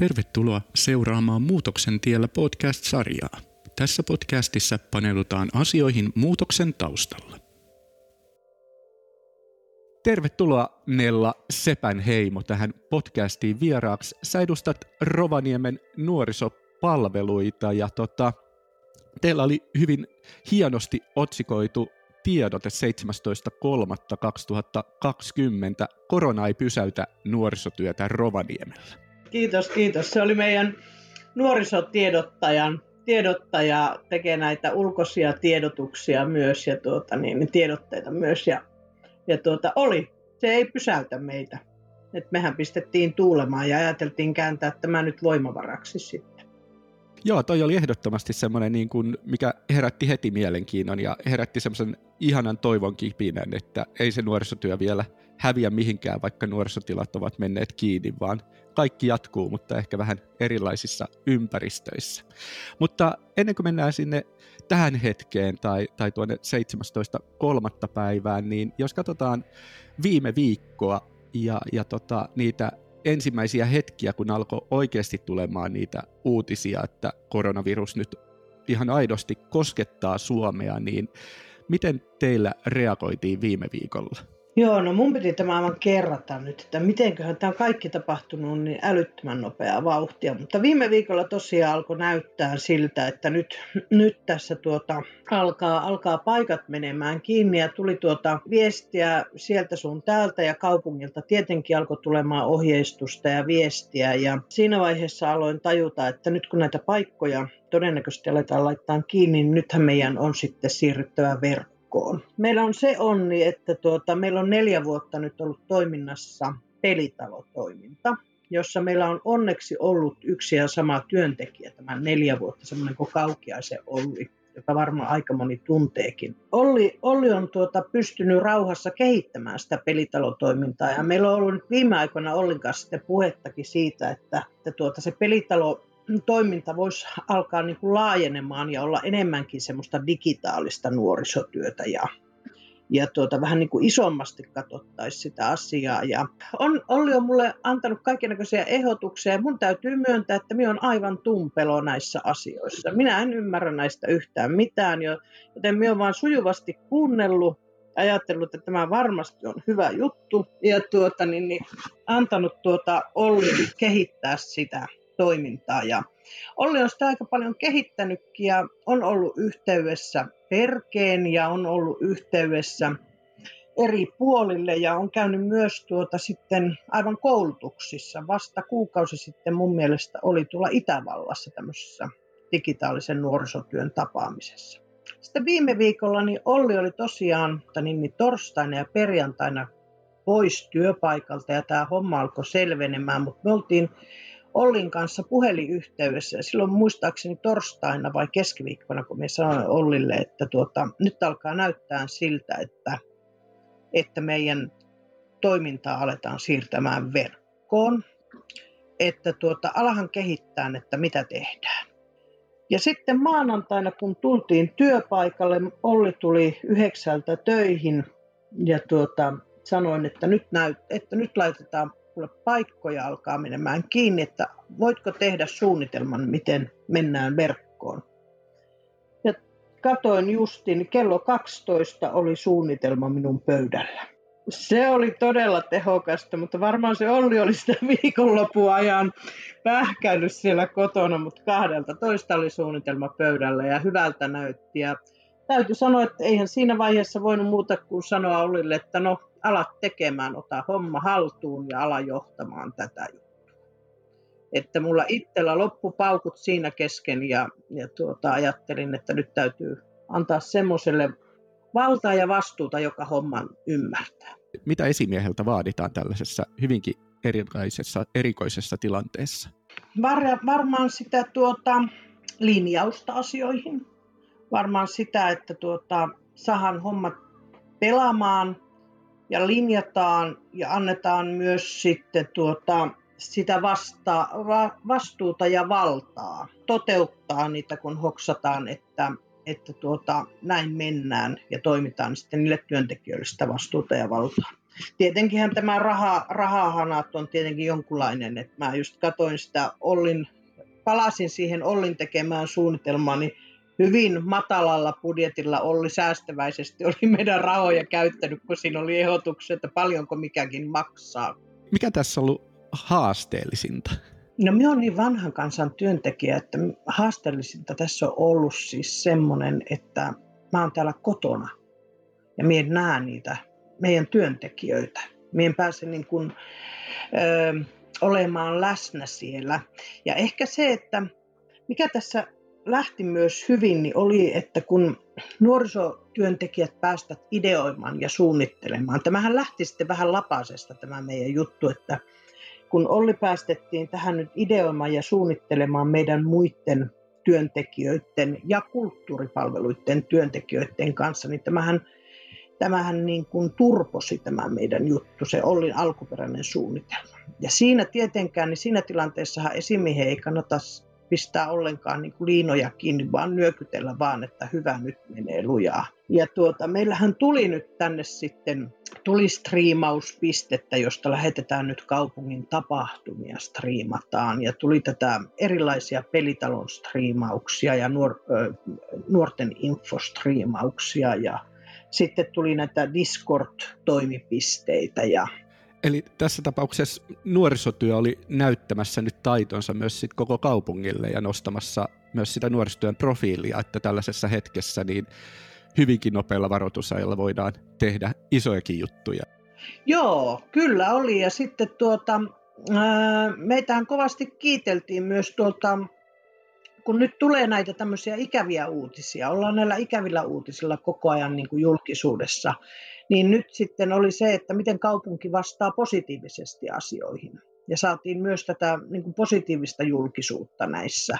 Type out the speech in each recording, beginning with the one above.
Tervetuloa seuraamaan Muutoksen tiellä podcast-sarjaa. Tässä podcastissa paneudutaan asioihin muutoksen taustalla. Tervetuloa Nella Sepän heimo tähän podcastiin vieraaksi. Sä edustat Rovaniemen nuorisopalveluita ja tota, teillä oli hyvin hienosti otsikoitu tiedote 17.3.2020. Korona ei pysäytä nuorisotyötä Rovaniemellä. Kiitos, kiitos. Se oli meidän nuorisotiedottajan tiedottaja tekee näitä ulkoisia tiedotuksia myös ja tuota, niin, tiedotteita myös. Ja, ja tuota, oli. Se ei pysäytä meitä. Et mehän pistettiin tuulemaan ja ajateltiin kääntää tämä nyt voimavaraksi sitten. Joo, toi oli ehdottomasti semmoinen, niin kuin, mikä herätti heti mielenkiinnon ja herätti semmoisen ihanan toivon kipinän, että ei se nuorisotyö vielä häviä mihinkään, vaikka nuorisotilat ovat menneet kiinni, vaan kaikki jatkuu, mutta ehkä vähän erilaisissa ympäristöissä. Mutta ennen kuin mennään sinne tähän hetkeen tai, tai tuonne 17.3. päivään, niin jos katsotaan viime viikkoa ja, ja tota, niitä ensimmäisiä hetkiä, kun alkoi oikeasti tulemaan niitä uutisia, että koronavirus nyt ihan aidosti koskettaa Suomea, niin miten teillä reagoitiin viime viikolla? Joo, no mun piti tämä aivan kerrata nyt, että mitenköhän tämä on kaikki tapahtunut niin älyttömän nopeaa vauhtia. Mutta viime viikolla tosiaan alkoi näyttää siltä, että nyt, nyt tässä tuota, alkaa, alkaa paikat menemään kiinni ja tuli tuota viestiä sieltä sun täältä ja kaupungilta. Tietenkin alkoi tulemaan ohjeistusta ja viestiä ja siinä vaiheessa aloin tajuta, että nyt kun näitä paikkoja todennäköisesti aletaan laittaa kiinni, niin nythän meidän on sitten siirryttävä verkkoon verkkoon. Meillä on se onni, että tuota, meillä on neljä vuotta nyt ollut toiminnassa pelitalotoiminta, jossa meillä on onneksi ollut yksi ja sama työntekijä tämän neljä vuotta, semmoinen kuin Kaukiaisen Olli joka varmaan aika moni tunteekin. Olli, Olli on tuota, pystynyt rauhassa kehittämään sitä pelitalotoimintaa ja meillä on ollut viime aikoina Ollin kanssa puhettakin siitä, että, että tuota, se pelitalo toiminta voisi alkaa niin kuin laajenemaan ja olla enemmänkin semmoista digitaalista nuorisotyötä ja, ja tuota, vähän niin kuin isommasti katsottaisiin sitä asiaa. Ja on, Olli on mulle antanut kaikenlaisia ehdotuksia ja mun täytyy myöntää, että minä on aivan tumpelo näissä asioissa. Minä en ymmärrä näistä yhtään mitään, joten minä olen vaan sujuvasti kuunnellut ajatellut, että tämä varmasti on hyvä juttu ja tuota, niin, niin, antanut tuota Olli kehittää sitä toimintaa. Ja Olli on sitä aika paljon kehittänytkin ja on ollut yhteydessä perkeen ja on ollut yhteydessä eri puolille ja on käynyt myös tuota sitten aivan koulutuksissa. Vasta kuukausi sitten mun mielestä oli tulla Itävallassa tämmöisessä digitaalisen nuorisotyön tapaamisessa. Sitten viime viikolla niin Olli oli tosiaan niin, niin torstaina ja perjantaina pois työpaikalta ja tämä homma alkoi selvenemään, mutta me oltiin Ollin kanssa puhelinyhteydessä. Ja silloin muistaakseni torstaina vai keskiviikkona, kun me sanoin Ollille, että tuota, nyt alkaa näyttää siltä, että, että meidän toimintaa aletaan siirtämään verkkoon. Että tuota, alahan kehittää, että mitä tehdään. Ja sitten maanantaina, kun tultiin työpaikalle, Olli tuli yhdeksältä töihin ja tuota, sanoin, että nyt, näyt, että nyt laitetaan kuule paikkoja alkaa menemään kiinni, että voitko tehdä suunnitelman, miten mennään verkkoon. Ja katoin justin, kello 12 oli suunnitelma minun pöydällä. Se oli todella tehokasta, mutta varmaan se Olli oli sitä viikonlopuajan pähkäillyt siellä kotona, mutta kahdelta toista oli suunnitelma pöydällä ja hyvältä näytti. Ja täytyy sanoa, että eihän siinä vaiheessa voinut muuta kuin sanoa Ollille, että no ala tekemään, ota homma haltuun ja ala johtamaan tätä juttua. Että mulla itsellä loppu paukut siinä kesken ja, ja tuota, ajattelin, että nyt täytyy antaa semmoiselle valtaa ja vastuuta, joka homman ymmärtää. Mitä esimieheltä vaaditaan tällaisessa hyvinkin erilaisessa, erikoisessa tilanteessa? Var, varmaan sitä tuota, linjausta asioihin. Varmaan sitä, että tuota, sahan hommat pelaamaan ja linjataan ja annetaan myös sitten tuota, sitä vasta, va, vastuuta ja valtaa toteuttaa niitä, kun hoksataan, että, että tuota, näin mennään ja toimitaan sitten niille työntekijöille sitä vastuuta ja valtaa. tietenkinhän tämä raha, rahahanat on tietenkin jonkunlainen, että mä just katsoin sitä Ollin, palasin siihen Ollin tekemään suunnitelmaa, niin hyvin matalalla budjetilla Olli säästäväisesti oli meidän rahoja käyttänyt, kun siinä oli ehdotukset, että paljonko mikäkin maksaa. Mikä tässä on ollut haasteellisinta? No minä olen niin vanhan kansan työntekijä, että haasteellisinta tässä on ollut siis semmoinen, että mä oon täällä kotona ja minä en näe niitä meidän työntekijöitä. Minä en pääse niin kuin, ö, olemaan läsnä siellä. Ja ehkä se, että mikä tässä lähti myös hyvin, niin oli, että kun nuorisotyöntekijät päästivät ideoimaan ja suunnittelemaan, tämähän lähti sitten vähän lapasesta tämä meidän juttu, että kun Olli päästettiin tähän nyt ideoimaan ja suunnittelemaan meidän muiden työntekijöiden ja kulttuuripalveluiden työntekijöiden kanssa, niin tämähän, tämähän niin kuin turposi tämä meidän juttu, se Ollin alkuperäinen suunnitelma. Ja siinä tietenkään, niin siinä tilanteessahan esimiehen ei kannata pistää ollenkaan niin kuin liinoja kiinni, vaan nyökytellä vaan, että hyvä nyt menee lujaa. Ja tuota, meillähän tuli nyt tänne sitten, tuli striimauspistettä, josta lähetetään nyt kaupungin tapahtumia, striimataan. Ja tuli tätä erilaisia pelitalon striimauksia ja nuor, nuorten infostriimauksia ja sitten tuli näitä Discord-toimipisteitä ja Eli tässä tapauksessa nuorisotyö oli näyttämässä nyt taitonsa myös sit koko kaupungille ja nostamassa myös sitä nuorisotyön profiilia, että tällaisessa hetkessä niin hyvinkin nopealla varoitusajalla voidaan tehdä isojakin juttuja. Joo, kyllä oli. Ja sitten tuota, meitähän kovasti kiiteltiin myös tuolta, kun nyt tulee näitä tämmöisiä ikäviä uutisia, ollaan näillä ikävillä uutisilla koko ajan niin kuin julkisuudessa, niin nyt sitten oli se, että miten kaupunki vastaa positiivisesti asioihin. Ja saatiin myös tätä niin kuin positiivista julkisuutta näissä.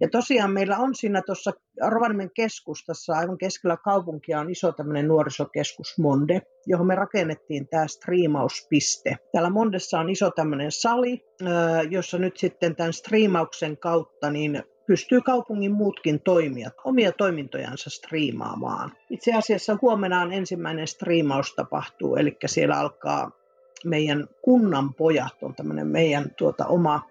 Ja tosiaan meillä on siinä tuossa Rovaniemen keskustassa, aivan keskellä kaupunkia, on iso tämmöinen nuorisokeskus Monde, johon me rakennettiin tämä striimauspiste. Täällä Mondessa on iso tämmöinen sali, jossa nyt sitten tämän striimauksen kautta niin pystyy kaupungin muutkin toimijat omia toimintojansa striimaamaan. Itse asiassa huomenna on ensimmäinen striimaus tapahtuu, eli siellä alkaa meidän kunnan pojat, on tämmöinen meidän tuota, oma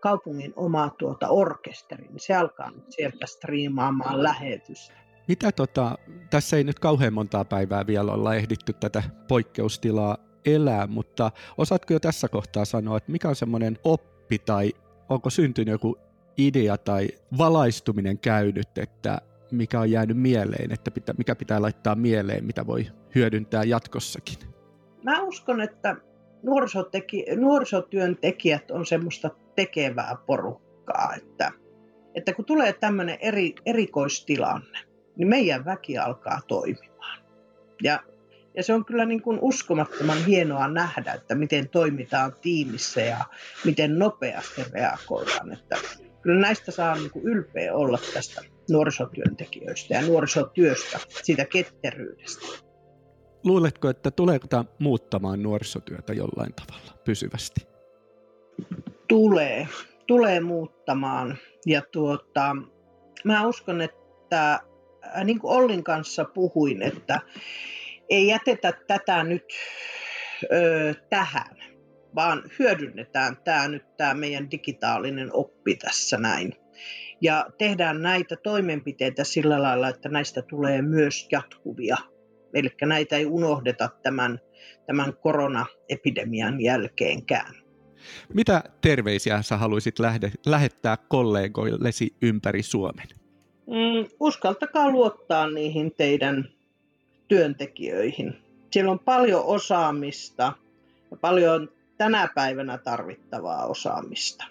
kaupungin oma tuota, orkesteri, niin se alkaa nyt sieltä striimaamaan lähetys. Mitä tota, tässä ei nyt kauhean montaa päivää vielä olla ehditty tätä poikkeustilaa elää, mutta osaatko jo tässä kohtaa sanoa, että mikä on semmoinen oppi tai onko syntynyt joku idea tai valaistuminen käynyt, että mikä on jäänyt mieleen, että pitä, mikä pitää laittaa mieleen, mitä voi hyödyntää jatkossakin? Mä uskon, että nuorisoteki, nuorisotyöntekijät on semmoista tekevää porukkaa, että, että kun tulee tämmöinen eri, erikoistilanne, niin meidän väki alkaa toimimaan. Ja, ja se on kyllä niin kuin uskomattoman hienoa nähdä, että miten toimitaan tiimissä ja miten nopeasti reagoidaan. Että kyllä näistä saa niin kuin ylpeä olla tästä nuorisotyöntekijöistä ja nuorisotyöstä, siitä ketteryydestä. Luuletko, että tuleeko tämä muuttamaan nuorisotyötä jollain tavalla pysyvästi? Tulee, tulee muuttamaan. Ja tuota, mä uskon, että äh, niin kuin Ollin kanssa puhuin, että ei jätetä tätä nyt ö, tähän vaan hyödynnetään tämä nyt tämä meidän digitaalinen oppi tässä näin. Ja tehdään näitä toimenpiteitä sillä lailla, että näistä tulee myös jatkuvia. Eli näitä ei unohdeta tämän, tämän koronaepidemian jälkeenkään. Mitä terveisiä sä haluaisit lähde, lähettää kollegoillesi ympäri Suomen? Mm, uskaltakaa luottaa niihin teidän työntekijöihin. Siellä on paljon osaamista ja paljon tänä päivänä tarvittavaa osaamista.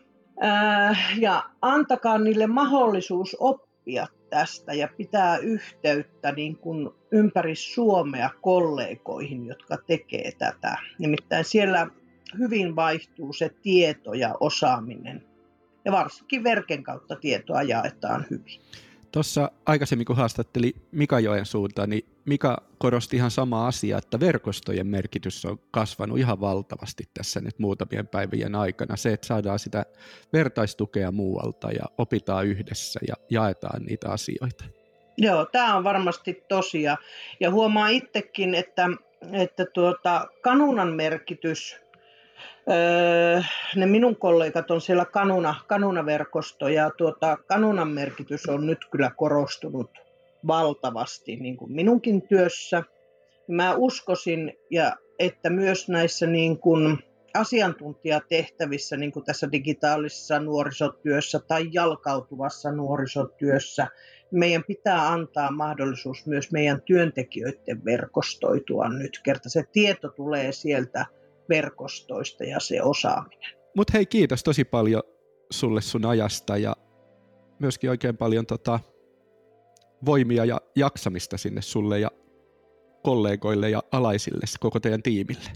Ja antakaa niille mahdollisuus oppia tästä ja pitää yhteyttä niin kuin ympäri Suomea kollegoihin, jotka tekee tätä. Nimittäin siellä hyvin vaihtuu se tieto ja osaaminen. Ja varsinkin verken kautta tietoa jaetaan hyvin. Tuossa aikaisemmin, kun haastatteli Mika Joen suuntaan, niin Mika korosti ihan sama asia, että verkostojen merkitys on kasvanut ihan valtavasti tässä nyt muutamien päivien aikana. Se, että saadaan sitä vertaistukea muualta ja opitaan yhdessä ja jaetaan niitä asioita. Joo, tämä on varmasti tosia. Ja huomaa itsekin, että että tuota, kanunan merkitys, öö, ne minun kollegat on siellä kanuna, kanunaverkosto ja tuota, kanunan merkitys on nyt kyllä korostunut valtavasti niin kuin minunkin työssä. Mä uskoisin, ja että myös näissä niin kuin asiantuntijatehtävissä, niin kuin tässä digitaalisessa nuorisotyössä tai jalkautuvassa nuorisotyössä, meidän pitää antaa mahdollisuus myös meidän työntekijöiden verkostoitua nyt, kerta se tieto tulee sieltä verkostoista ja se osaaminen. Mutta hei, kiitos tosi paljon sulle sun ajasta ja myöskin oikein paljon tota, voimia ja jaksamista sinne sulle ja kollegoille ja alaisille, koko teidän tiimille.